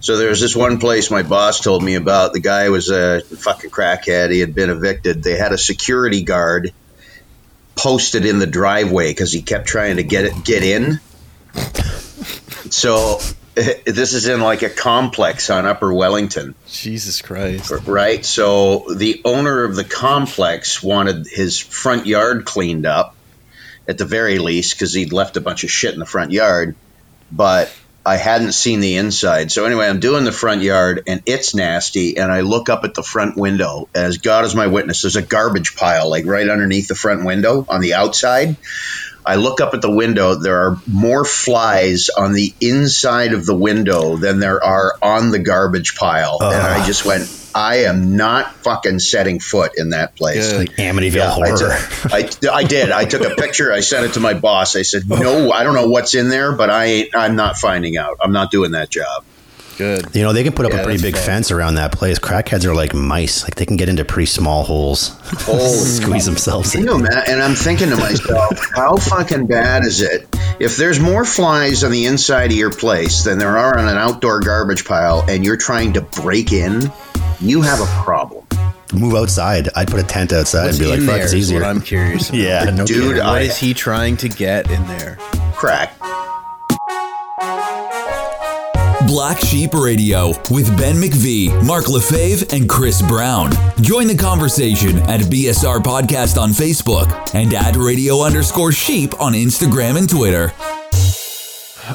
So there was this one place my boss told me about. The guy was a fucking crackhead. He had been evicted. They had a security guard posted in the driveway because he kept trying to get it get in. So this is in like a complex on Upper Wellington. Jesus Christ. Right? So the owner of the complex wanted his front yard cleaned up at the very least because he'd left a bunch of shit in the front yard. But I hadn't seen the inside. So anyway, I'm doing the front yard and it's nasty. And I look up at the front window. As God is my witness, there's a garbage pile like right underneath the front window on the outside. I look up at the window. There are more flies on the inside of the window than there are on the garbage pile. Uh. And I just went, I am not fucking setting foot in that place. Like Amityville yeah, horror. I, t- I, I, did. I took a picture. I sent it to my boss. I said, "No, oh. I don't know what's in there, but I ain't, I'm not finding out. I'm not doing that job." Good. You know, they can put up yeah, a pretty big fun. fence around that place. Crackheads are like mice; like they can get into pretty small holes, squeeze themselves. You know, man, and I'm thinking to myself, how fucking bad is it if there's more flies on the inside of your place than there are on an outdoor garbage pile, and you're trying to break in? You have a problem. Move outside. I'd put a tent outside What's and be like, "Fuck, it's easier." What I'm curious. About. yeah, no dude. Kidding. What I, is he trying to get in there? Crack. Black Sheep Radio with Ben McVee, Mark Lefebvre, and Chris Brown. Join the conversation at BSR Podcast on Facebook and at radio underscore sheep on Instagram and Twitter.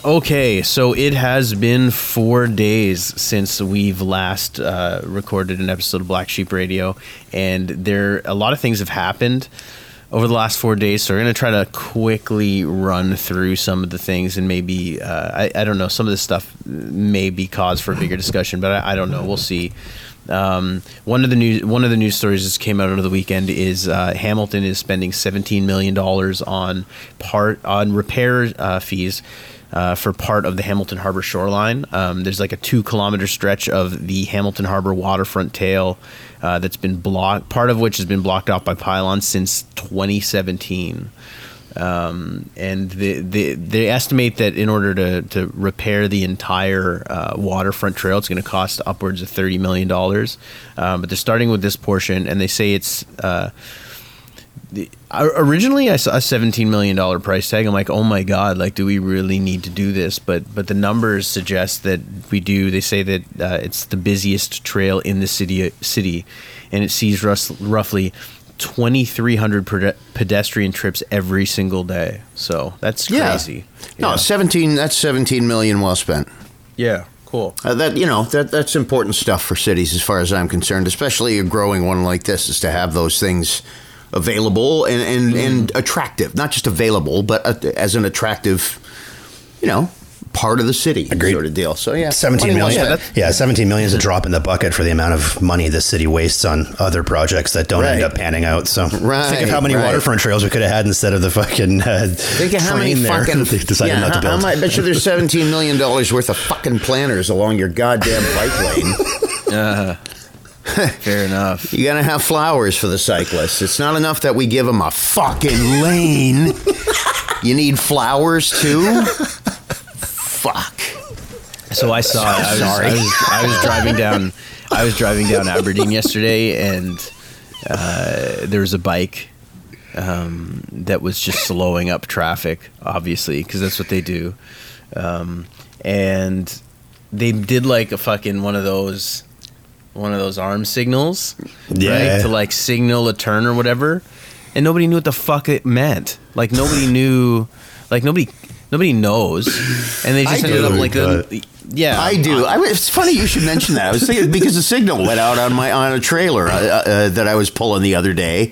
Okay, so it has been four days since we've last uh, recorded an episode of Black Sheep Radio, and there a lot of things have happened over the last four days. So we're to try to quickly run through some of the things, and maybe uh, I, I don't know some of this stuff may be cause for a bigger discussion, but I, I don't know. We'll see. Um, one of the news one of the news stories that came out over the weekend is uh, Hamilton is spending 17 million dollars on part on repair uh, fees uh, for part of the Hamilton Harbor shoreline. Um, there's like a two kilometer stretch of the Hamilton Harbor waterfront tail uh, that's been blocked, part of which has been blocked off by pylons since 2017. Um, and the, the, they estimate that in order to, to repair the entire uh, waterfront trail, it's going to cost upwards of $30 million. Um, but they're starting with this portion, and they say it's uh, originally I saw a seventeen million dollar price tag. I'm like, oh my god, like, do we really need to do this? But but the numbers suggest that we do. They say that uh, it's the busiest trail in the city city, and it sees roughly. 2300 pedestrian trips every single day so that's crazy yeah. no 17 that's 17 million well spent yeah cool uh, that you know that that's important stuff for cities as far as i'm concerned especially a growing one like this is to have those things available and and, mm. and attractive. Not just available, but uh, as an attractive, you know, part of the city Agreed. sort of deal. So yeah, 17 million. Yeah, yeah, 17 million is a drop in the bucket for the amount of money the city wastes on other projects that don't right. end up panning out. So right, think of how many right. waterfront trails we could have had instead of the fucking uh, think of how many fucking decided yeah, not to build. How, I bet you there's 17 million dollars worth of fucking planners along your goddamn bike lane. Uh, Fair enough. You gotta have flowers for the cyclists. It's not enough that we give them a fucking lane. you need flowers too. Fuck. So I saw. I was, Sorry. I was, I was driving down. I was driving down Aberdeen yesterday, and uh, there was a bike um, that was just slowing up traffic, obviously, because that's what they do. Um, and they did like a fucking one of those one of those arm signals, yeah, right, to like signal a turn or whatever, and nobody knew what the fuck it meant. Like nobody knew, like nobody nobody knows, and they just I ended do, up like the, yeah, I do. I, it's funny you should mention that. I was thinking because the signal went out on my on a trailer uh, uh, that I was pulling the other day,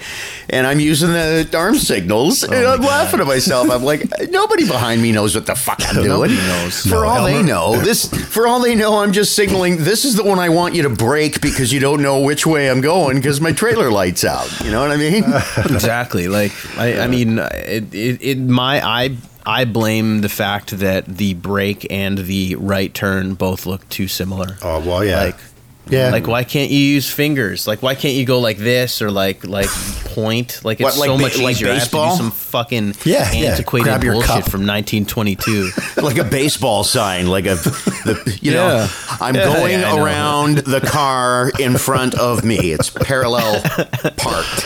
and I'm using the arm signals, oh and I'm God. laughing at myself. I'm like, nobody behind me knows what the fuck I'm doing. Nobody knows. For no, all they know, this. For all they know, I'm just signaling. This is the one I want you to break because you don't know which way I'm going because my trailer lights out. You know what I mean? exactly. Like I, I mean, it, it, it my I I blame the fact that the brake and the right turn both look too similar. Oh well, yeah. Like Yeah. Like, why can't you use fingers? Like, why can't you go like this or like like point? Like, it's What, like so ba- much like easier. I have to do some fucking Yeah, yeah. antiquated Grab your bullshit cup. from 1922. like a baseball sign, like a, the, you know, I'm Yeah, going yeah, know. around the car in front of me. It's parallel parked.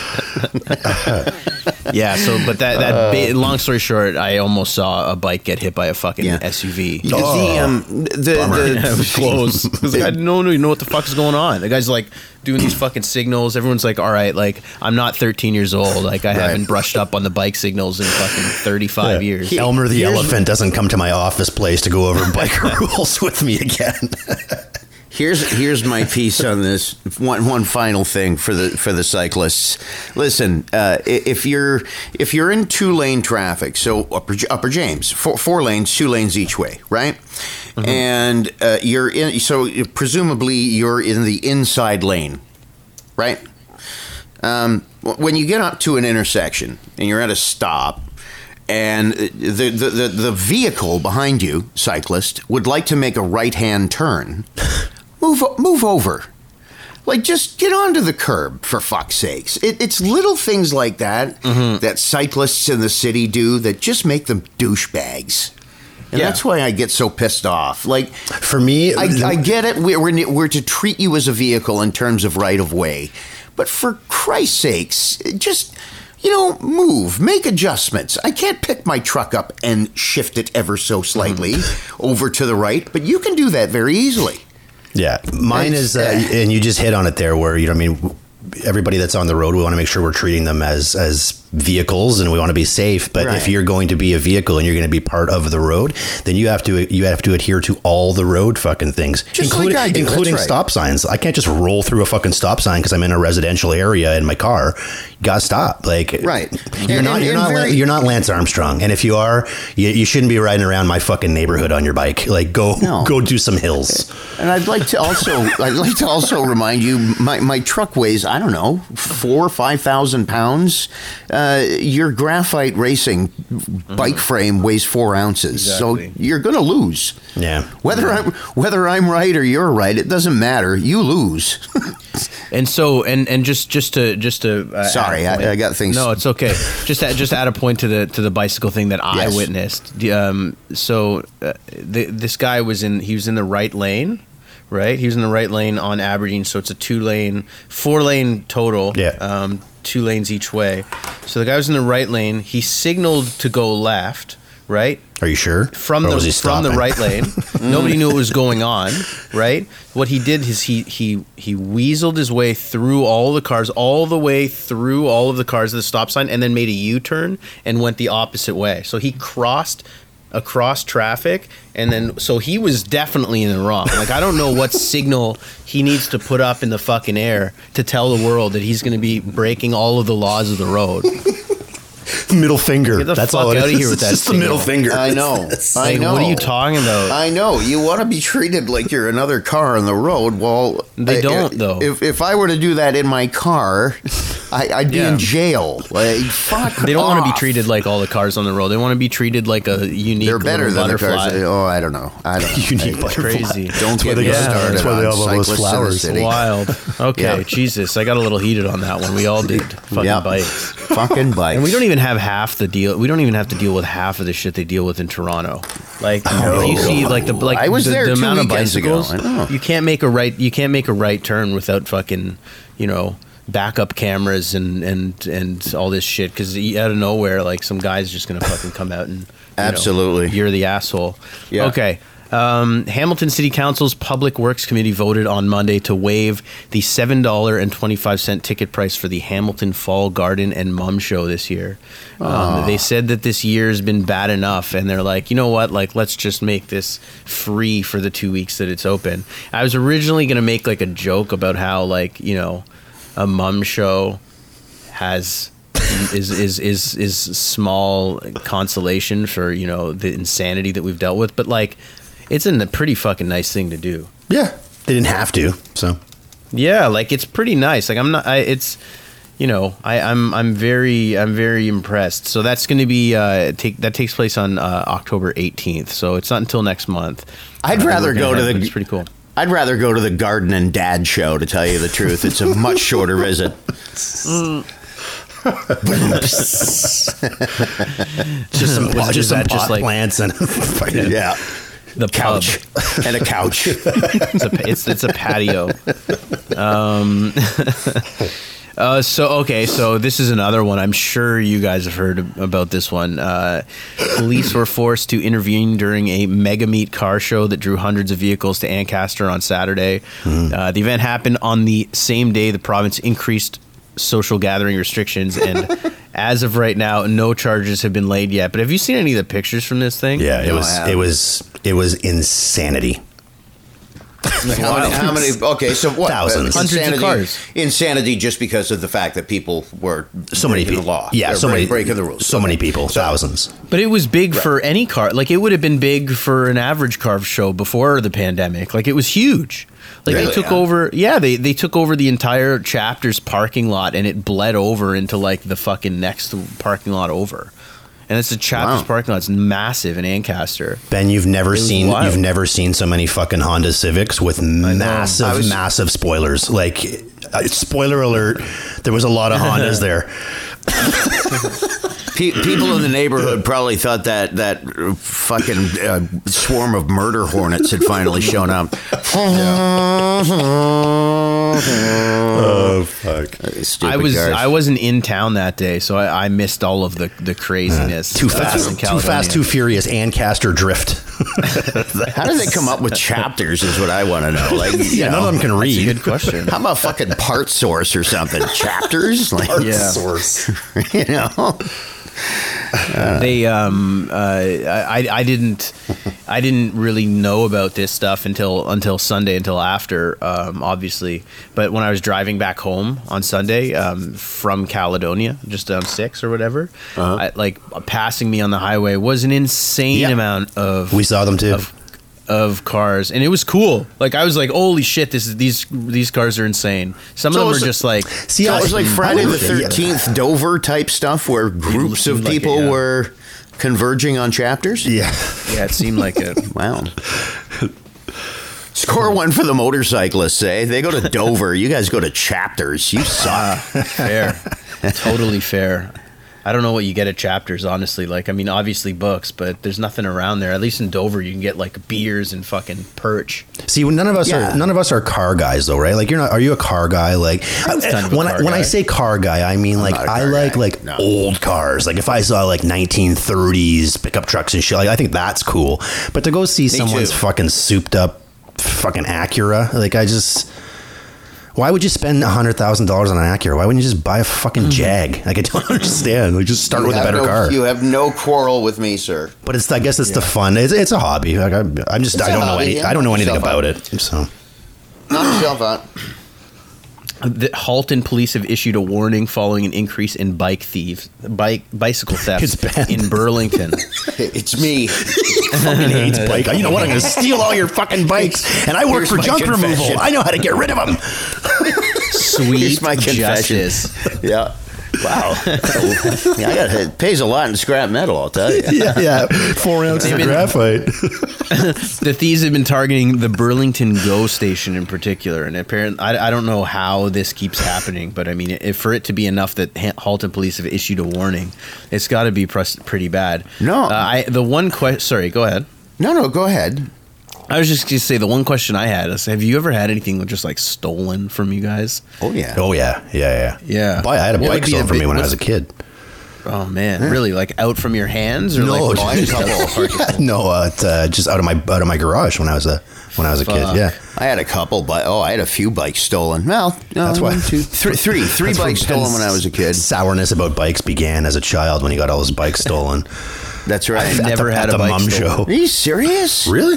yeah. So, but that that ba- long story short, I almost saw a bike get hit by a fucking Yeah. SUV. The, um, the, Yeah, it close. I like, I don't even know what the fuck is going on. The guy's like doing these fucking signals. Everyone's like, all right, like I'm not 13 years old. Like I haven't brushed up on the bike signals in fucking 35 years. Elmer the elephant doesn't come to my office place to go over biker rules with me again. Here's here's my piece on this. One one final thing for the for the cyclists. Listen, uh, if you're if you're in two lane traffic, so upper upper James, four, four lanes, two lanes each way, right? And uh, you're in. So presumably you're in the inside lane, right? Um, when you get up to an intersection and you're at a stop, and the, the, the, the vehicle behind you, cyclist, would like to make a right hand turn, move move over. Like, just get onto the curb, for fuck's sakes. It, it's little things like that mm-hmm. that cyclists in the city do that just make them douchebags. And Yeah. that's why I get so pissed off. Like, For me, I, I get it. We're, we're, we're to treat you as a vehicle in terms of right of way. But for Christ's sakes, just, you know, move, make adjustments. I can't pick my truck up and shift it ever so slightly mm-hmm. over to the right, but you can do that very easily. Yeah, mine is, uh, and you just hit on it there. Where you know, I mean, everybody that's on the road, we want to make sure we're treating them as as vehicles, and we want to be safe. But Right. if you're going to be a vehicle and you're going to be part of the road, then you have to you have to adhere to all the road fucking things, Just including like I do, that's including right. stop signs. I can't just roll through a fucking stop sign because I'm in a residential area in my car. You gotta stop. Like, Right. You're And- not you're not very- you're not Lance Armstrong, and if you are, you, you shouldn't be riding around my fucking neighborhood on your bike. Like, go No. go do some hills. And I'd like to also, I'd like to also remind you, my, my truck weighs, I don't know, four or five thousand pounds. Uh, your graphite racing bike frame weighs four ounces, Exactly. so you're going to lose. Yeah. Whether I'm whether I'm right or you're right, it doesn't matter. You lose. And so, and and just just to just to uh, Sorry, add a I- point- I got things- No, it's okay. just add, just add a point to the to the bicycle thing that I Yes. witnessed. The, Um, so uh, the, this guy was in he was in the right lane, right? He was in the right lane on Aberdeen, so it's a two lane, four lane total. Yeah. Um, two lanes each way. So the guy was in the right lane. He signaled to go left. Right, Are you sure? from Or the from the right lane. Nobody knew what was going on, right? What he did is he he he weaseled his way through all the cars, all the way through all of the cars at the stop sign, and then made a U turn and went the opposite way. So he crossed across traffic and then so he was definitely in the wrong. Like i don't know what signal he needs to put up in the fucking air to tell the world that he's going to be breaking all of the laws of the road middle finger. Get the That's fuck all it outta is. here with It's that just the middle finger. I know. I know. what are you talking about I know you want to be treated like you're another car on the road. Well, They I- don't, uh, though. If, if I were to do that in my car, I, I'd be Yeah. in jail. Like fuck. They don't want to be treated like all the cars on the road. They want to be treated like a unique. They're better little than the cars. Oh, I don't know. I don't know. Unique I- butterfly. Crazy. Don't get me started that's why they on all those cyclists in the flowers. city. Wild. Okay, Yeah. Jesus, I got a little heated on that one. We all did. Fucking Yeah. bikes. Fucking bikes. And we don't even have half the deal. We don't even have to deal with half of the shit they deal with in Toronto. Like oh, if you see, like the like I was the, there the amount of bicycles. You can't make a right. You can't make a right turn without fucking, you know, backup cameras and and and all this shit. Because out of nowhere, like some guy's just gonna fucking come out and you know, Absolutely. you're the asshole. Yeah. Okay. Um, Hamilton City Council's Public Works Committee voted on Monday to waive the seven dollar and twenty five cent ticket price for the Hamilton Fall Garden and Mum Show this year. Um, they said that this year's been bad enough, and they're like, you know what? Like, let's just make this free for the two weeks that it's open. I was originally gonna make like a joke about how like you know a Mum Show has is is is is small consolation for you know the insanity that we've dealt with, but like it's a pretty fucking nice thing to do. Yeah, they didn't have to. So Yeah, like it's pretty nice. Like I'm not. I, it's you know I, I'm I'm very I'm very impressed. So that's going to be uh, take that takes place on uh, October 18th. So it's not until next month. I'd Uh, rather go to the- It's pretty cool. I'd rather go to the Garden and Dad show to tell you the truth. It's a much shorter visit. Just some, Was- just some that just pot like- plants and fucking- Yeah. The pub. Couch. and a couch. It's a, it's, it's a patio. Um, uh, so okay, so this is another one. I'm sure you guys have heard about this one. Uh, police were forced to intervene during a mega meet car show that drew hundreds of vehicles to Ancaster on Saturday. Uh, the event happened on the same day the province increased social gathering restrictions, and as of right now, no charges have been laid yet. But have you seen any of the pictures from this thing? Yeah, it No, was it was it was insanity. How many, how many? Okay, so what? Thousands. Uh, Hundreds of insanity, cars. Insanity just because of the fact that people were So many people. the law. Yeah, They're so many breaking the rules. So many people, So- thousands. But it was big for any car. Like it would have been big for an average car show before the pandemic. Like it was huge. Like they took Yeah. over. Yeah, they they took over the entire chapter's parking lot, and it bled over into like the fucking next parking lot over. And it's the chapter's Wow. parking lot. It's massive in Ancaster. Ben, you've never seen wild. you've never seen so many fucking Honda Civics with massive was- massive spoilers. Like uh, spoiler alert, there was a lot of Hondas there. Pe- people in the neighborhood probably thought that that uh, fucking uh, swarm of murder hornets had finally shown up. Oh fuck. Stupid I was cars. I wasn't in town that day, so I, I missed all of the the craziness. Too fast, in too fast, too furious, Ancaster drift. How do they come up with chapters? Is what I want to know. Like, you yeah, none of them can That's a read. good question. How about fucking part source or something? Chapters, like Yeah. Source. you know. They um uh I I didn't I didn't really know about this stuff until until Sunday until after um obviously. But when I was driving back home on Sunday um from Caledonia just down six or whatever I, like passing me on the highway was an insane amount of We saw them too. of of cars and it was cool like I was like holy shit this is these these cars are insane some So of them it's are just like See, So it was like Friday the. Thirteenth Dover type stuff, where groups of seemed like it, people yeah. were converging on chapters. Yeah. yeah it seemed like it Wow. Score one for the motorcyclists, eh? They go to Dover. You guys go to chapters. You suck. fair totally fair i don't know what you get at chapters honestly like i mean obviously books but there's nothing around there at least in dover you can get like beers and fucking perch See, none of us Yeah. are none of us are car guys though, right? Like you're not. Are you a car guy? Like kind when I, car when I say car guy, I mean like not a I car like guy. like No. old cars. Like if I saw like 1930s pickup trucks and shit, like I think that's cool. But to go see someone's too. fucking souped up fucking Acura, like I just. Why would you spend hundred thousand dollars on an Acura? Why wouldn't you just buy a fucking Mm-hmm. Jag? Like I don't understand. Like just start with a have better no, car. You have no quarrel with me, sir. But it's I guess it's the fun. It's, it's a hobby. Like I, I'm just It's I a don't know hobby, any, yeah. I don't know anything Yourself about out. it. So Knock yourself out. The halton police have issued a warning following an increase in bike thieves bike bicycle It's thefts in burlington It's me. fucking hates bike. You know what? I'm going to steal all your fucking bikes, and I work Here's for junk confession. removal. I know how to get rid of them. sweet Here's my confession. justice Yeah. Wow. yeah, I got it pays a lot in scrap metal. I'll tell you. yeah, yeah, four ounces of graphite. the thieves have been targeting the Burlington Go station in particular, and apparently, I, I don't know how this keeps happening, but I mean, if for it to be enough that Halton police have issued a warning, it's got to be pres- pretty bad. No. uh, I the one question. Sorry, go ahead. No, no, go ahead. I was just going to say the one question I had is: Have you ever had anything just like stolen from you guys? Oh yeah. oh yeah, yeah, yeah, Yeah. Boy, I had a What bike stolen the from me when I was a kid. Oh man, really? Like out from your hands or No, like I had a couple. no, uh, it's, uh, just out of my out of my garage when I was a when I was a Fuck. kid. Yeah, I had a couple, but oh, I had a few bikes stolen. Well, That's why- one, two, three, three, three That's where bikes stolen when I was a kid. Sourness about bikes began as a child when he got all his bikes stolen. That's right. I've At never the, had at a the bike mum stolen. show. Are you serious? Really?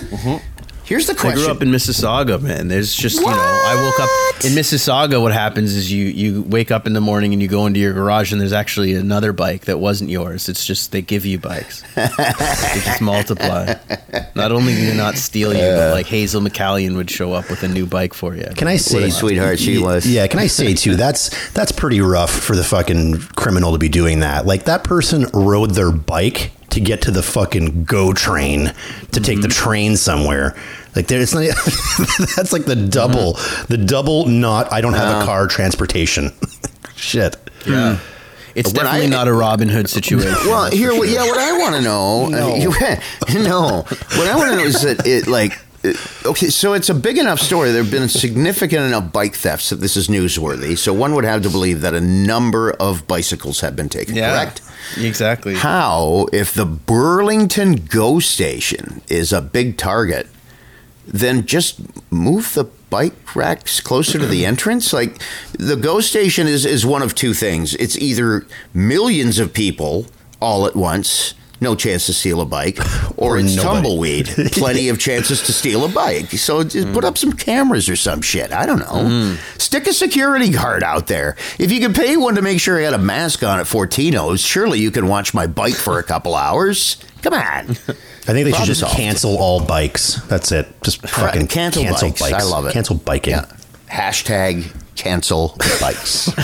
Here's the question. I grew up in Mississauga, man. There's just you know, I woke up in Mississauga. What happens is you you wake up in the morning and you go into your garage and there's actually another bike that wasn't yours. It's just they give you bikes. they just multiply. Not only do they not steal you, but like Hazel McCallion would show up with a new bike for you. Can I say, a sweetheart she was. Yeah, can I say too? That's that's pretty rough for the fucking criminal to be doing that. Like that person rode their bike to get to the fucking go train to take the mm-hmm. train somewhere. Like there, it's not. that's like the mm-hmm. double, the double. Not I don't have a car transportation. Shit. Yeah. Hmm. It's When definitely I- not a Robin Hood situation. Well, here, yeah. What I want to know, no. no. What I want to know is that it like. it- Okay, so it's a big enough story. There have been significant enough bike thefts that this is newsworthy. So one would have to believe that a number of bicycles have been taken. Correct. Exactly. How, if the Burlington GO station is a big target, then just move the bike racks closer to the entrance? Like, the GO station is, is one of two things. It's either millions of people all at once, no chance to steal a bike, or, Or it's nobody. tumbleweed, plenty of chances to steal a bike. So just put up some cameras or some shit. I don't know. Hmm. Stick a security guard out there. If you could pay one to make sure he had a mask on at Fortino's, surely you can watch my bike for a couple hours. Come on. I think they should just solved. cancel all bikes. That's it. Just fucking cancel bikes. I love it. Cancel biking. Yeah. Hashtag cancel bikes.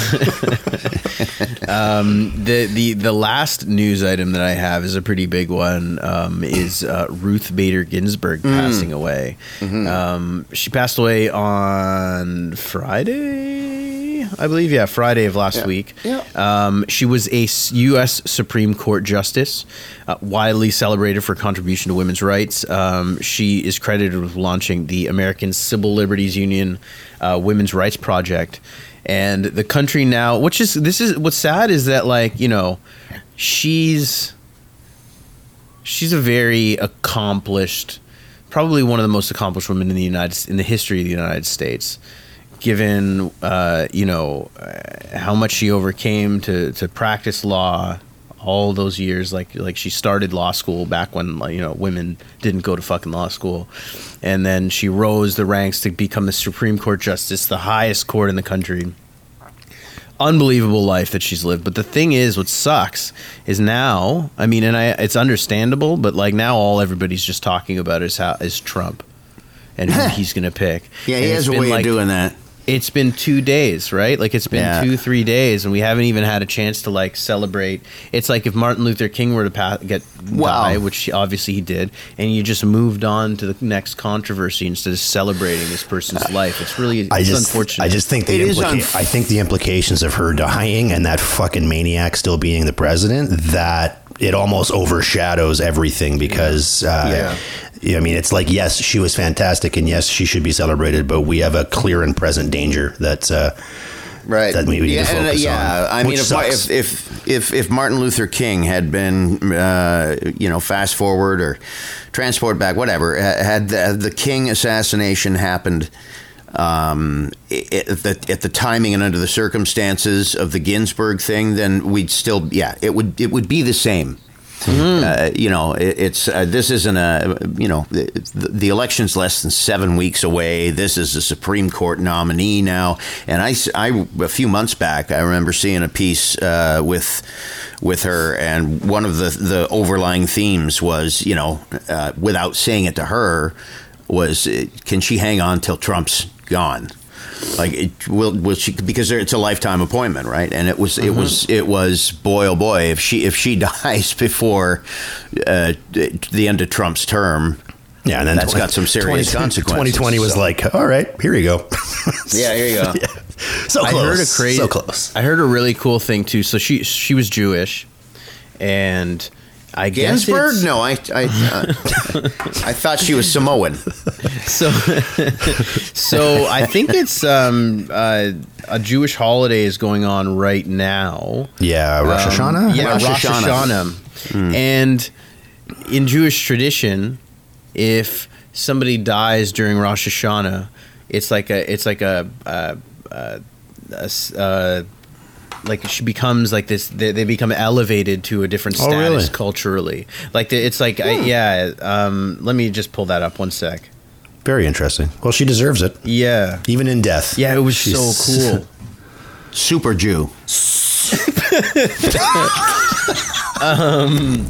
The, the the last news item that I have is a pretty big one. Um, is uh, Ruth Bader Ginsburg Mm. passing away? Mm-hmm. Um, she passed away on Friday, I believe. Yeah, Friday of last week. Yeah. Um, she was a U.S. Supreme Court justice, uh, widely celebrated for contribution to women's rights. Um, she is credited with launching the American Civil Liberties Union uh, Women's Rights Project, and the country now, which is this is what's sad is that like you know, she's she's a very accomplished, probably one of the most accomplished women in the United in the history of the United States. Given uh, you know uh, how much she overcame to to practice law, all those years, like like she started law school back when you know women didn't go to fucking law school, and then she rose the ranks to become the Supreme Court justice, the highest court in the country unbelievable life that she's lived. But the thing is, what sucks is now. I mean, and I, it's understandable, but like now, all everybody's just talking about is how is Trump and who he's gonna pick. Yeah, he has a way like, of doing that. It's been two days, right? Like it's been Yeah. two, three days, and we haven't even had a chance to like celebrate. It's like if Martin Luther King were to pa- get Wow. die, which obviously he did, and you just moved on to the next controversy instead of celebrating this person's uh, life. It's really it's I just, unfortunate. I just think the It is implica- unf- I think the implications of her dying and that fucking maniac still being the president that it almost overshadows everything because uh, yeah. I mean it's like yes she was fantastic and yes she should be celebrated but we have a clear and present danger that uh, Right. that we need yeah, to and, uh, yeah. on, I mean, if, if if if if Martin Luther King had been, uh, you know, fast forward or transport back, whatever, had the, the King assassination happened. Um, at the, at the timing and under the circumstances of the Ginsburg thing, then we'd still, yeah, it would it would be the same. Uh, you know, it, it's uh, this isn't a you know the, the election's less than seven weeks away. This is a Supreme Court nominee now, and I, I- a few months back I remember seeing a piece uh, with with her, and one of the the overlying themes was you know uh, without saying it to her was uh, can she hang on till Trump's gone? Like it will will she because it's a lifetime appointment, right? And it was it was it was boy oh boy if she if she dies before uh, the end of Trump's term, yeah and then that's got some serious 20 consequences, 2020 was so. like all right here you go yeah, here you go. so I close heard a crazy, so close I heard a really cool thing too. So she she was Jewish, and I guess Ginsburg? it's- No, I I, uh, I thought she was Samoan. So, so I think it's um, uh, a Jewish holiday is going on right now. yeah Rosh Um, Hashanah yeah, Rosh Rosh Hashanah. Hashanah. And in Jewish tradition, if somebody dies during Rosh Hashanah, it's like a it's like a, uh uh a s- uh, like she becomes like this. They, they become elevated to a different Oh, status really? culturally. Like the, it's like I, yeah. Um, let me just pull that up one sec. Very interesting well she deserves it Yeah. even in death Yeah, it was She's- so cool. Super Jew. Um,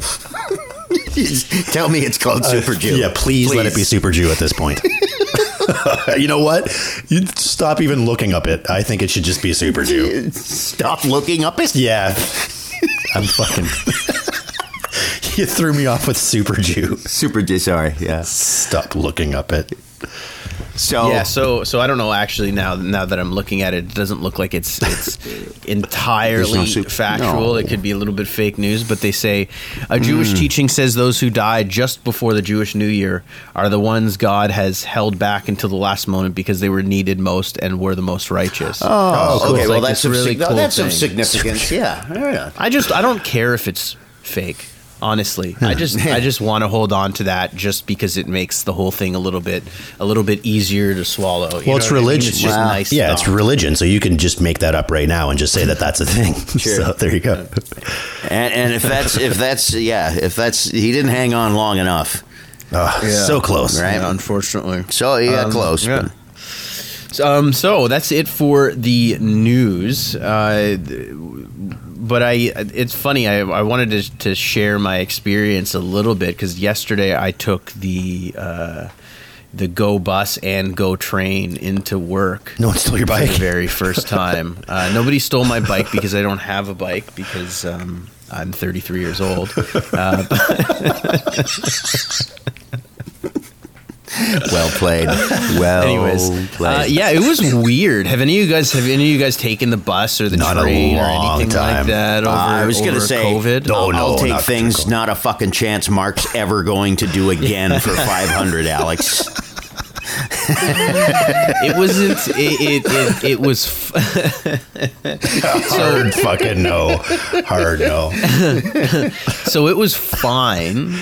Tell me it's called uh, Super Jew. Yeah, please, let it be Super Jew at this point. you know what? You stop even looking up it. I think it should just be Super Jew. Stop looking up it. Yeah. I'm fucking. you threw me off with Super Jew. Super Jew. Sorry, yeah. Stop looking up it. So Yeah, so so I don't know. Actually, now now that I'm looking at it, it doesn't look like it's it's entirely no factual. no. It could be a little bit fake news, but they say a Jewish hmm. teaching says those who died just before the Jewish New Year are the ones God has held back until the last moment because they were needed most and were the most righteous. Oh, oh So okay. it's well, that's really sig- cool that's of thing. significance. Yeah. yeah. I just I don't care if it's fake. Honestly, I just I just want to hold on to that just because it makes the whole thing a little bit a little bit easier to swallow. You Well, it's know what I mean? religion. It's just Wow. nice. Yeah, it's religion, so you can just make that up right now and just say that that's a thing. so there you go. And, and if that's if that's yeah if that's he didn't hang on long enough. Oh, So close. Right. Yeah, unfortunately. So he got Um, close. yeah. but- So, um, so that's it for the news. Uh, but I, it's funny. I, I wanted to, to share my experience a little bit because yesterday I took the uh, the Go bus and Go train into work. No one stole your bike. the very first time. Uh, nobody stole my bike because I don't have a bike because um, I'm 33 years old. Uh, well played. Well Anyways, played. uh, yeah, it was weird. Have any of you guys have any of you guys taken the bus or the Not a train or long anything like that over, Uh, I was going to say, COVID? No, I'll, I'll no, take not things critical. not a fucking chance Mark's ever going to do again for 500, Alex. It wasn't. It it, it, it was. F- Hard fucking no. Hard no. so it was fine,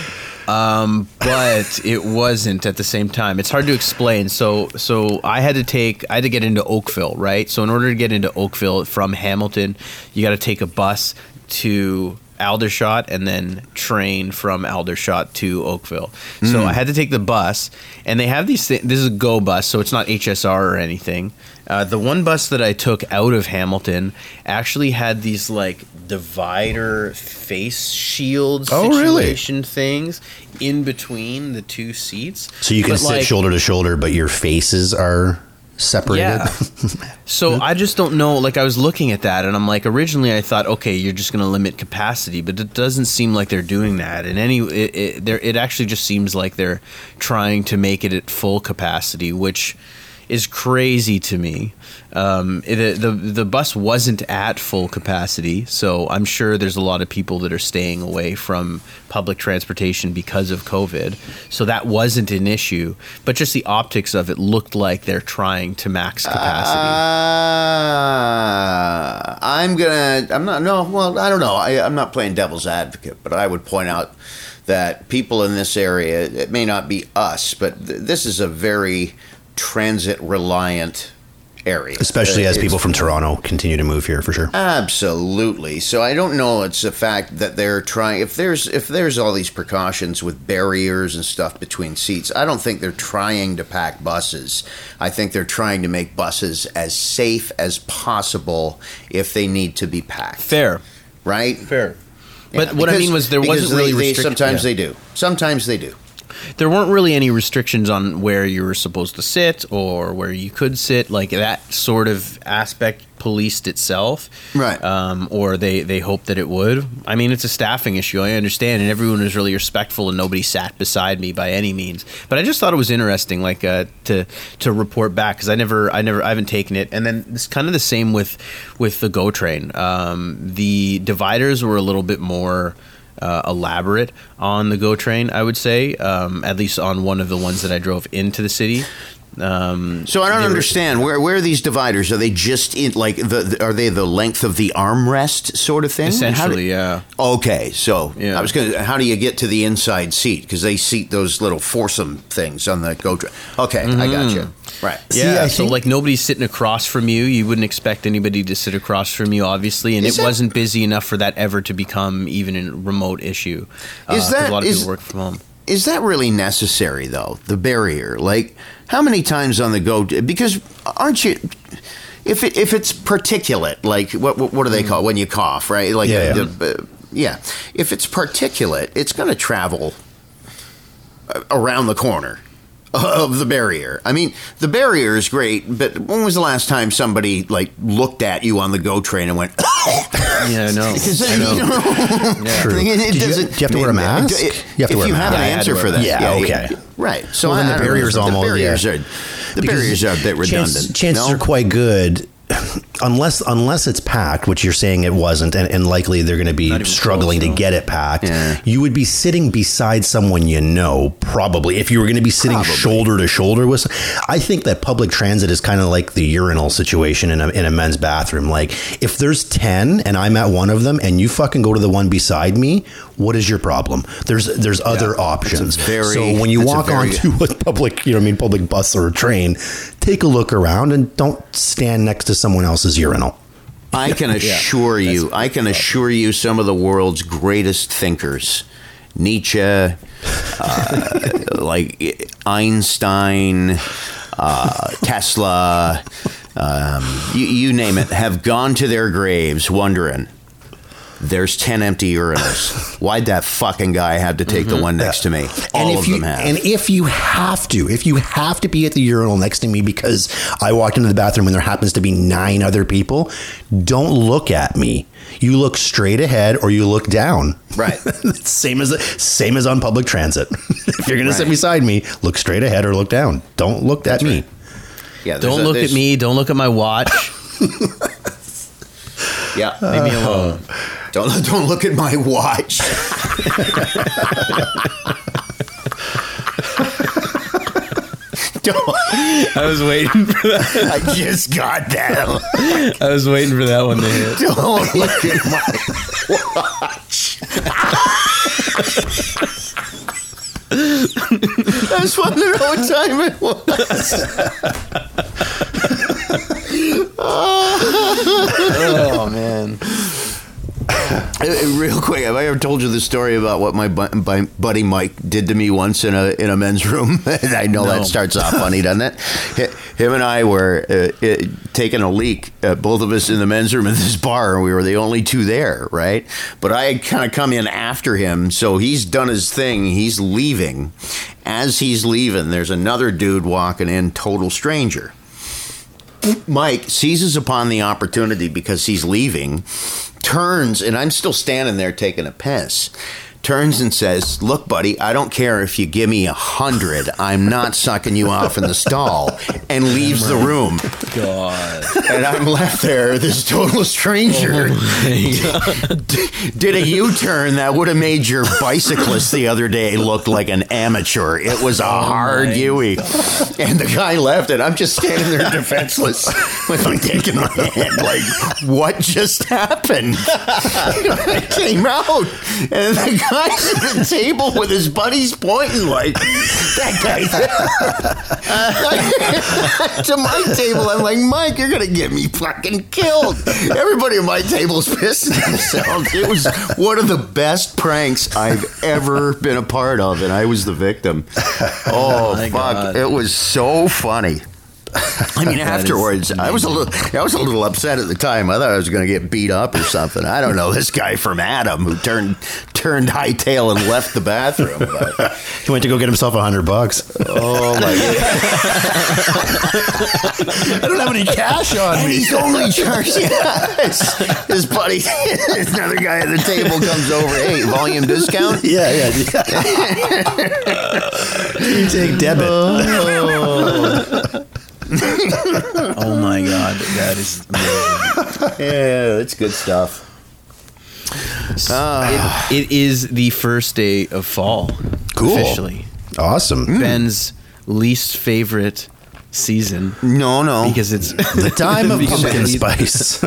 um, but it wasn't at the same time. It's hard to explain. So so I had to take. I had to get into Oakville, right? So in order to get into Oakville from Hamilton, you got to take a bus to Aldershot and then train from Aldershot to Oakville. So I had to take the bus, and they have these. Th- this is a Go bus, so it's not HSR or anything. Uh, the one bus that I took out of Hamilton actually had these like divider face shield Oh, really? situation things in between the two seats. So you can But, sit like, shoulder to shoulder, but your faces are separated. yeah. So I just don't know. Like I was looking at that, and I'm like, originally I thought, okay, you're just going to limit capacity, but it doesn't seem like they're doing that. And any, it, it, it actually just seems like they're trying to make it at full capacity, which is crazy to me. Um, it, the the bus wasn't at full capacity, so I'm sure there's a lot of people that are staying away from public transportation because of COVID. So that wasn't an issue, but just the optics of it looked like they're trying to max capacity. Uh, I'm gonna. I'm not. No. Well, I don't know. I, I'm not playing devil's advocate, but I would point out that people in this area. It may not be us, but th- this is a very transit reliant area, Especially Uh, as people from Toronto continue to move here for sure. Absolutely. So I don't know. It's the fact that they're trying. If there's if there's all these precautions with barriers and stuff between seats, I don't think they're trying to pack buses. I think they're trying to make buses as safe as possible if they need to be packed. Fair, Right. fair. Yeah, But what I mean was there wasn't really they, they, sometimes yeah. they do. Sometimes they do. There weren't really any restrictions on where you were supposed to sit or where you could sit like that sort of aspect policed itself. Right. um, or they they hoped that it would. I mean it's a staffing issue i understand and everyone was really respectful and nobody sat beside me by any means. But i just thought it was interesting like uh, to to report back because i never i never i haven't taken it. And then it's kind of the same with with the go train. Um, the dividers were a little bit more uh, elaborate on the GO train, I would say, um, at least on one of the ones that I drove into the city. Um, So I don't understand where where are these dividers? Are they just in like the, the- are they the length of the armrest sort of thing? How do- Essentially, yeah. Okay, so Yeah. I was gonna. How do you get to the inside seat? Because they seat those little foursome things on the go train. Okay, I got you. Right. Yeah, I so think- like nobody's sitting across from you. You wouldn't expect anybody to sit across from you, obviously, and Is it that- wasn't busy enough for that ever to become even a remote issue. Uh, that- a lot of is- people work from home? Is that really necessary though? The barrier, like how many times on the go? Because aren't you? If it, if it's particulate, like what what, what do they call it when you cough, right? Like Yeah, yeah. the- uh, yeah. If it's particulate, it's going to travel around the corner. Of the barrier. I mean, the barrier is great, but when was the last time somebody like looked at you on the GO train and went? Yeah, I know. Because I know. you know, True. it- it you- doesn't- do you have to wear a mask? it- You have to wear a you have an mask. Yeah, I had answer for that, mask. Yeah, okay. right. So Well, then the I don't barrier's almost- the barriers yeah. are the Because barriers are a bit redundant. Chance- chances no? are quite good. Unless unless it's packed, which you're saying it wasn't, and, and likely they're going to be struggling close, to get it packed. Yeah. You would be sitting beside someone you know, probably. If you were going to be sitting Probably. shoulder to shoulder with, I think that public transit is kind of like the urinal situation in a, in a men's bathroom. Like if there's ten and I'm at one of them, and you fucking go to the one beside me, what is your problem? There's there's other options. very- so when you walk very- onto a public, you know, I mean, public bus or a train, take a look around and don't stand next to someone else's urinal. I can assure you, I can assure you, some of the world's greatest thinkers, Nietzsche, uh, like Einstein, uh, Tesla, um, you, you name it, have gone to their graves wondering. There's ten empty urinals. Why'd that fucking guy have to take the mm-hmm. one next to me? All and if of you, them have. And if you have to, if you have to be at the urinal next to me because I walked into the bathroom and there happens to be nine other people, don't look at me. You look straight ahead or you look down. Right. same as same as on public transit. if you're going to sit beside me, look straight ahead or look down. Don't look at me. yeah, Don't a- look at me. Don't look at my watch. Yeah, Leave me alone. don't don't look at my watch. don't. I was waiting for that. I just got that. I was waiting for that one to hit. Don't look at my watch. I wanted to what time it was. Oh man. Real quick, have I ever told you the story about what my, bu- my buddy Mike did to me once in a in a men's room? I know No. that starts off funny, doesn't it? Him and I were uh, uh, taking a leak, uh, both of us in the men's room at this bar, and we were the only two there, right? But I had kind of come in after him, so he's done his thing. He's leaving. As he's leaving, there's another dude walking in, total stranger. Mike seizes upon the opportunity because he's leaving, turns, and I'm still standing there taking a piss. Turns and says, "Look, buddy, I don't care if you give me a hundred. I'm not sucking you off in the stall." And leaves the room, God. and I'm left there, this total stranger. Oh, d- did a U-turn that would have made your bicyclist the other day look like an amateur. It was a oh, hard my U-ey. And the guy left, and I'm just standing there defenseless with my dick in my hand, like, what just happened? I came out, and the guy's at the table with his buddies pointing, like, that guy. to my table, I'm like, Mike, you're gonna get me fucking killed. Everybody at my table's pissing themselves. It was one of the best pranks I've ever been a part of, and I was the victim. Oh, my fuck! God. It was so funny. I mean, afterwards, I was a little, I was a little upset at the time. I thought I was going to get beat up or something. I don't know this guy from Adam who turned turned hightail and left the bathroom. But, He went to go get himself a hundred bucks. oh my god! I don't have any cash on And he's only charged. Yes. His buddy, another guy at the table comes over. Hey, volume discount. Yeah, yeah. yeah. you take debit. Oh Oh my god. That is amazing. Yeah, that's good stuff. Ah. it, it is the first day of fall. Cool. Officially. awesome. Hmm. Ben's least favorite season No, no. because it's The time of pumpkin spice.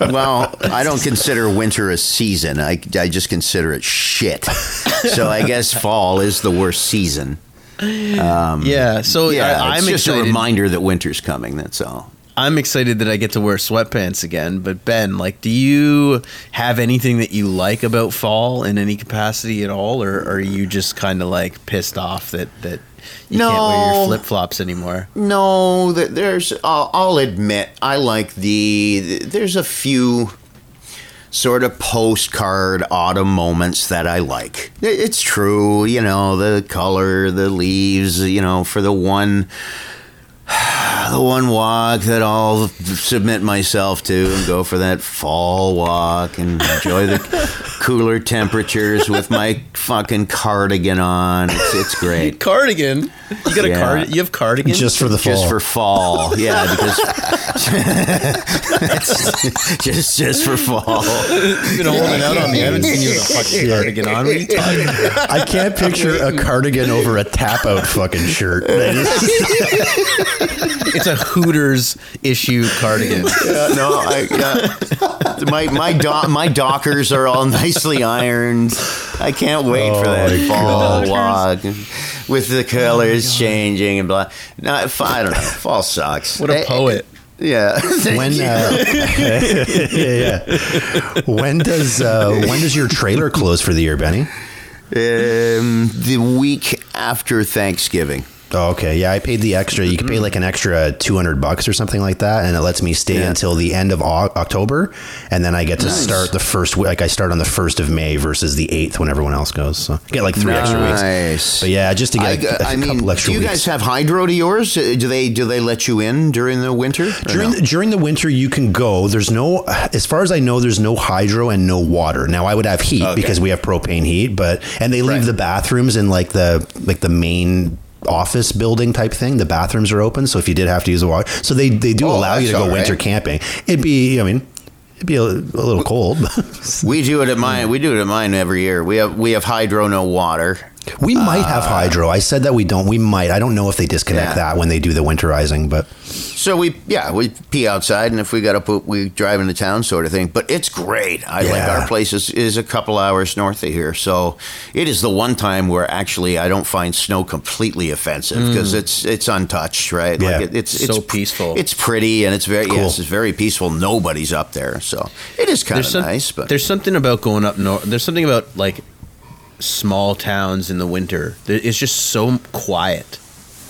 well, I don't consider winter a season. I, I just consider it shit. So I guess fall is the worst season. Um, yeah. So Yeah, I, it's I'm just excited. a reminder that winter's coming. That's all. I'm excited that I get to wear sweatpants again. But Ben, like, do you have anything that you like about fall in any capacity at all, or, or are you just kind of like pissed off that that you can't wear your flip flops anymore? No, there's. I'll, I'll admit, I like the. There's a few. Sort of postcard autumn moments that I like. It's true, you know, the color, the leaves, you know, for the one the one walk that I'll submit myself to and go for that fall walk and enjoy the cooler temperatures with my fucking cardigan on. It's, it's great. Cardigan. You got a Yeah. card. You have cardigan. Just for the fall. Just for fall, yeah, because just just for fall. You've been holding out on me. I haven't seen you with a fucking Yeah. cardigan on. What are you talking about? I can't picture a cardigan over a tap out fucking shirt. It's a Hooters issue cardigan. Yeah, no, I, yeah. my my do- my dockers are all nicely ironed. I can't wait for Oh that fall walk with the colors changing and blah. No, I don't know. Fall sucks. What a poet. Yeah. when uh, yeah, yeah. when does uh, when does your trailer close for the year, Benny? Um, the week after Thanksgiving. Oh, okay. Yeah, I paid the extra. You can pay like an extra two hundred bucks or something like that, and it lets me stay Yeah. until the end of October, and then I get to start the first. week Like I start on the first of May versus the eighth when everyone else goes. So I get like three extra weeks. But yeah, just to get a I, I a mean, couple extra do you weeks. guys have hydro to yours? Uh, Do they do they let you in during the winter? During no? the, during the winter, you can go. There's no, as far as I know, there's no hydro and no water. Now I would have heat because we have propane heat, but and they leave Right. the bathrooms in like the like the main office building type thing. The bathrooms are open, so if you did have to use the water, so they they do Oh, allow you to go all winter camping. It'd be, I mean, it'd be a, a little cold. we do it at mine. We do it at mine every year. We have we have hydro, no water. We might have uh, hydro. I said that we don't. We might. I don't know if they disconnect Yeah. that when they do the winterizing, but So we yeah we pee outside, and if we got to poop, we drive into town, sort of thing. But it's great. I like our place is, is a couple hours north of here, so it is the one time where actually I don't find snow completely offensive mm. because it's it's untouched, right? Yeah. Like it, it's So it's peaceful. It's pretty and it's very Cool. yes, it's very peaceful. Nobody's up there, so it is kind of nice. But there's something about going up north. There's something about like small towns in the winter. It's just so quiet.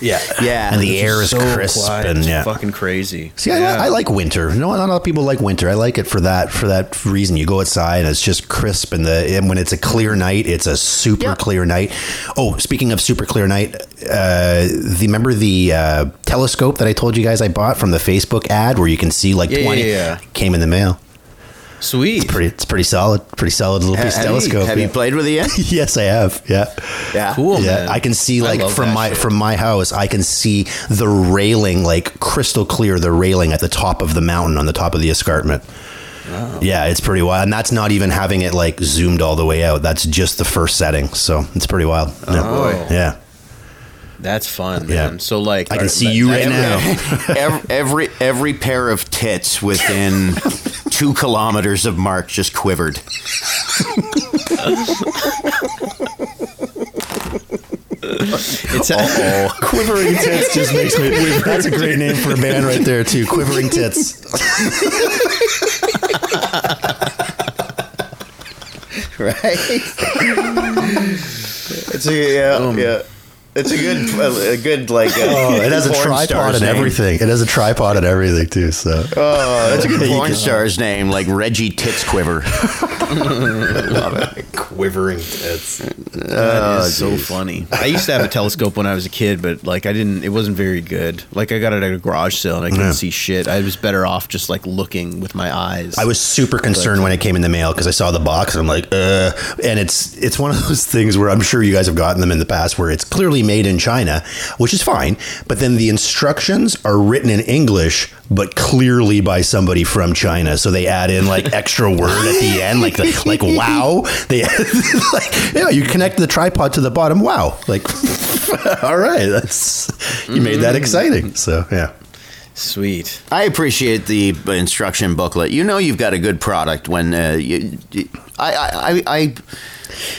yeah, Yeah. and the It's air is so crisp quiet. and It's yeah. fucking crazy. See, I, Yeah. I like winter. No, not a lot of people like winter. I like it for that for that reason. You go outside and it's just crisp, and the and when it's a clear night, it's a super Yeah. clear night. Oh, speaking of super clear night, uh, the remember the uh, telescope that I told you guys I bought from the Facebook ad where you can see like Yeah, yeah, twenty yeah. came in the mail. Sweet. It's Pretty, it's pretty solid. Pretty solid little piece of have, telescope. you, have yeah. you played with it yet? yes, I have. Yeah. Yeah. Cool, yeah, man. I can see like from my shit. from my house, I can see the railing like crystal clear. The railing at the top of the mountain on the top of the escarpment. Yeah, it's pretty wild, and that's not even having it like zoomed all the way out. That's just the first setting, so it's pretty wild. Yeah. Oh, boy. yeah. That's fun, Yeah. So like, I can are- see you right now. every, every every pair of tits within two kilometers of Mark just quivered. It's Quivering tits just makes me. That's a great name for a band right there too. Quivering tits. right? it's a yeah, um, yeah. It's a good, a good like. Uh, Oh, it has a tripod and name. everything. It has a tripod and everything too. So Oh, that's a good You porn star's name, like Reggie Tits Quiver. quivering tits. That is so funny. I used to have a telescope when I was a kid, but like I didn't. It wasn't very good. Like I got it at a garage sale and I couldn't Yeah. see shit. I was better off just like looking with my eyes. I was super concerned when it came in the mail because I saw the box and I'm like, uh, and it's it's one of those things where I'm sure you guys have gotten them in the past where it's clearly made in China, which is fine, but then the instructions are written in English but clearly by somebody from China, so they add in like extra word at the end, like the, like wow. They like yeah, you connect the tripod to the bottom. Wow, like all right, that's you made that mm. exciting. So yeah. Sweet. I appreciate the instruction booklet. You know, you've got a good product when uh, you, you- I, I, I, I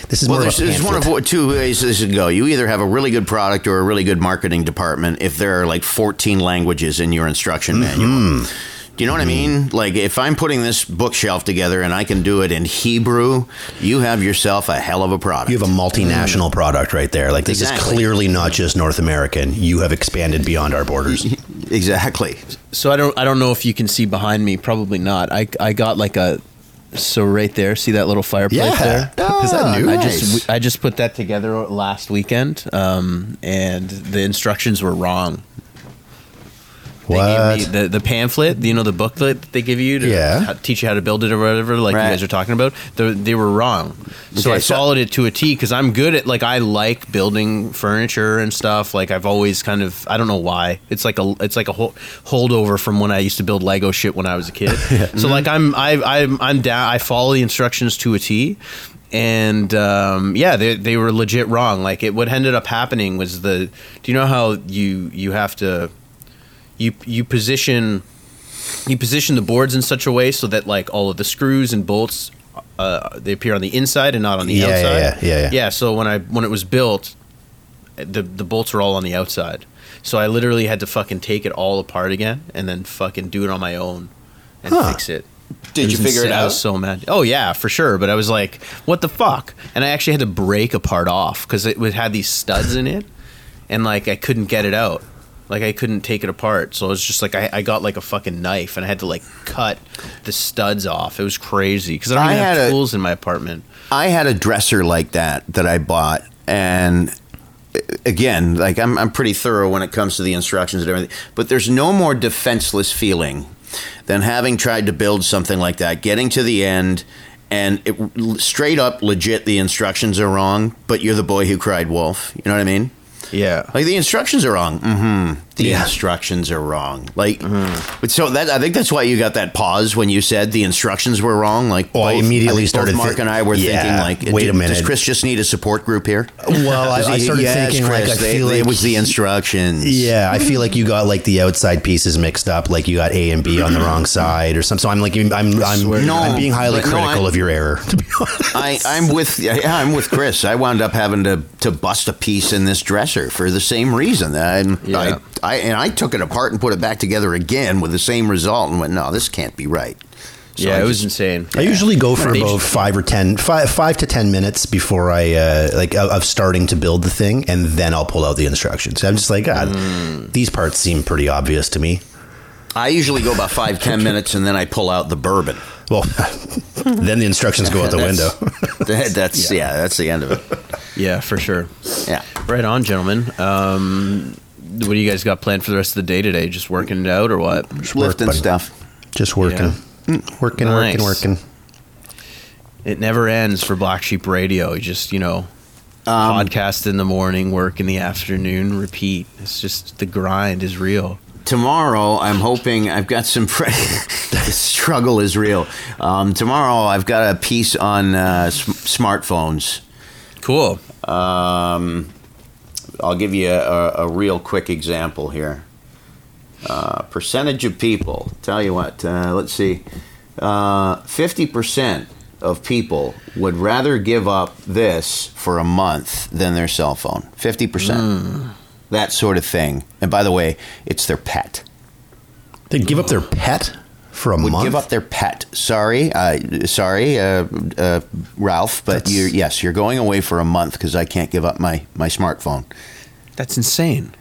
This is Well, more there's, of a there's one of two ways this can go. You either have a really good product or a really good marketing department if there are like 14 languages in your instruction Mm-hmm. manual. Do you know what I mean? Like, if I'm putting this bookshelf together and I can do it in Hebrew, you have yourself a hell of a product. You have a multinational product right there. Like this is clearly not just North American. You have expanded beyond our borders. exactly. So I don't. I don't know if you can see behind me. Probably not. I I got like a So right there, see that little fireplace Yeah. there? Is that new? I Nice. just I just put that together last weekend, um, and the instructions were wrong. They What? gave me the, the pamphlet, you know, the booklet that they give you to Yeah. teach you how to build it or whatever, like Right. you guys are talking about. The, they were wrong. So Okay, I so- followed it to a T because I'm good at, like, I like building furniture and stuff. Like, I've always kind of, I don't know why. It's like a, it's like a hol- holdover from when I used to build Lego shit when I was a kid. So, like, I'm, I, I'm, I'm down, I follow the instructions to a T. And um, yeah, they, they were legit wrong. Like it, what ended up happening was the. Do you know how you you have to you you position you position the boards in such a way so that like all of the screws and bolts uh, they appear on the inside and not on the Yeah, yeah, outside. yeah, yeah, yeah. Yeah. So when I when it was built, the the bolts were all on the outside. So I literally had to fucking take it all apart again and then fucking do it on my own and Huh. fix it. Did was you figure it insane. I was out? so mad. Oh yeah, for sure. But I was like, what the fuck? And I actually had to break a part off because it would had these studs in it, and like I couldn't get it out. Like I couldn't take it apart. So it was just like I, I got like a fucking knife and I had to like cut the studs off. It was crazy because I don't I even have had a- tools in my apartment. I had a dresser like that that I bought, and again, like I'm, I'm pretty thorough when it comes to the instructions and everything. But there's no more defenseless feeling than having tried to build something like that, getting to the end, and it, straight up, legit, the instructions are wrong. But you're the boy who cried wolf. You know what I mean? Yeah. Like the instructions are wrong. Mm-hmm. The Yeah. instructions are wrong. Like, but so that I think that's why you got that pause when you said the instructions were wrong. Like, Oh, I immediately think started Both Mark thi- and I were Yeah, thinking, like, wait a minute. Does Chris just need a support group here? Well, I, Does I started yes, thinking Chris, like I they- feel they- like it was the instructions. Yeah, I feel like you got like the outside pieces mixed up, like you got A and B on the wrong side or something. So I'm like, I'm, I'm, swear to No, I'm being highly like, no, critical of your error. To be honest, I, I'm with yeah, I'm with Chris. I wound up having to, to bust a piece in this dresser for the same reason. that I'm, Yeah. I, I and I took it apart and put it back together again with the same result and went, no, this can't be right. So yeah, I it was just- insane. I usually go for about just- five or ten, five, five to ten minutes before I uh, like of of starting to build the thing, and then I'll pull out the instructions. I'm just like, God, Mm. these parts seem pretty obvious to me. I usually go about five ten minutes and then I pull out the bourbon. Well, then the instructions go out the window. That- that's yeah. that's the end of it. Yeah, for sure. Yeah. Right on, gentlemen. Um, what do you guys got planned for the rest of the day today? Just working it out or what? Just Lifting buddy. stuff. Just working, working, Nice. working, working. It never ends for Black Sheep Radio. You just, you know, Um, podcast in the morning, work in the afternoon, repeat. It's just the grind is real. Tomorrow, I'm hoping I've got some. Pre- the struggle is real. Um, tomorrow, I've got a piece on uh, sm- smartphones. Cool. Um, I'll give you a, a, real quick example here. Uh, percentage of people. Tell you what. Uh, let's see. Fifty percent of people would rather give up this for a month than their cell phone. Fifty percent. That sort of thing. And by the way, it's their pet. They give up their pet for a Would month. give up their pet. Sorry, uh, sorry, uh, uh, Ralph, but That's- you're yes, you're going away for a month because I can't give up my my smartphone. That's insane.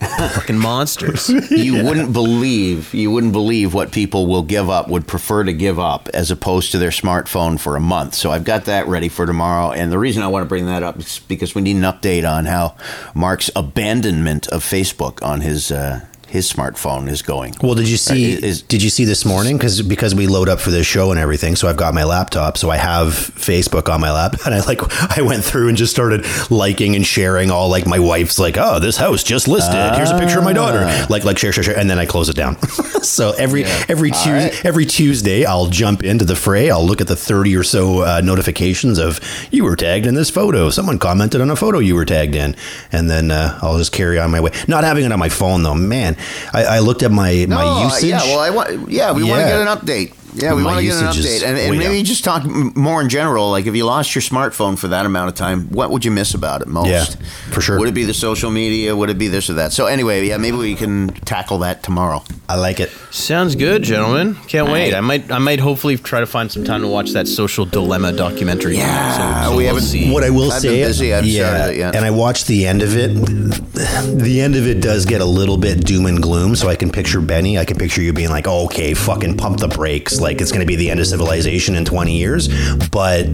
Fucking monsters. you wouldn't believe you wouldn't believe what people will give up would prefer to give up as opposed to their smartphone for a month so i've got that ready for tomorrow and the reason i want to bring that up is because we need an update on how mark's abandonment of facebook on his uh, his smartphone is going Well, did you see? Uh, is- did you see this morning? Because because we load up for this show and everything, so I've got my laptop, so I have Facebook on my lap, and I like I went through and just started liking and sharing all like my wife's like, oh, this house just listed. Here's a picture of my daughter. Like like share share share, and then I close it down. so every every Tuesday right. every Tuesday I'll jump into the fray. I'll look at the thirty or so uh, notifications of you were tagged in this photo. Someone commented on a photo you were tagged in, and then uh, I'll just carry on my way. Not having it on my phone though, man. I, I looked at my my No, usage. Yeah, well, I want. Yeah, we want to get an update. Yeah, we My want to get an update, and, and maybe down. just talk more in general. Like, if you lost your smartphone for that amount of time, what would you miss about it most? Yeah, for sure. Would it be the social media? Would it be this or that? So, anyway, yeah, maybe we can tackle that tomorrow. I like it. Sounds good, gentlemen. Can't wait. I might I might hopefully try to find some time to watch that social dilemma documentary. Yeah, so, so we we'll haven't- see. What I will I've say, been busy. I've yeah, it yet. and I watched the end of it. The end of it does get a little bit doom and gloom. So I can picture Benny. I can picture you being like, oh, "Okay, fucking pump the brakes. Like it's going to be the end of civilization in 20 years, but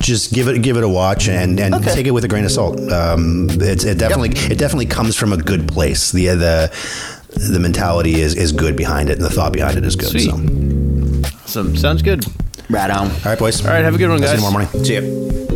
just give it give it a watch and and Okay. take it with a grain of salt. Um, it's it definitely it definitely comes from a good place. The the the mentality is is good behind it, and the thought behind it is good. Sweet. So, Awesome. Sounds good. Right on. all right, boys. All right, have a good one, guys. See you tomorrow morning. See ya.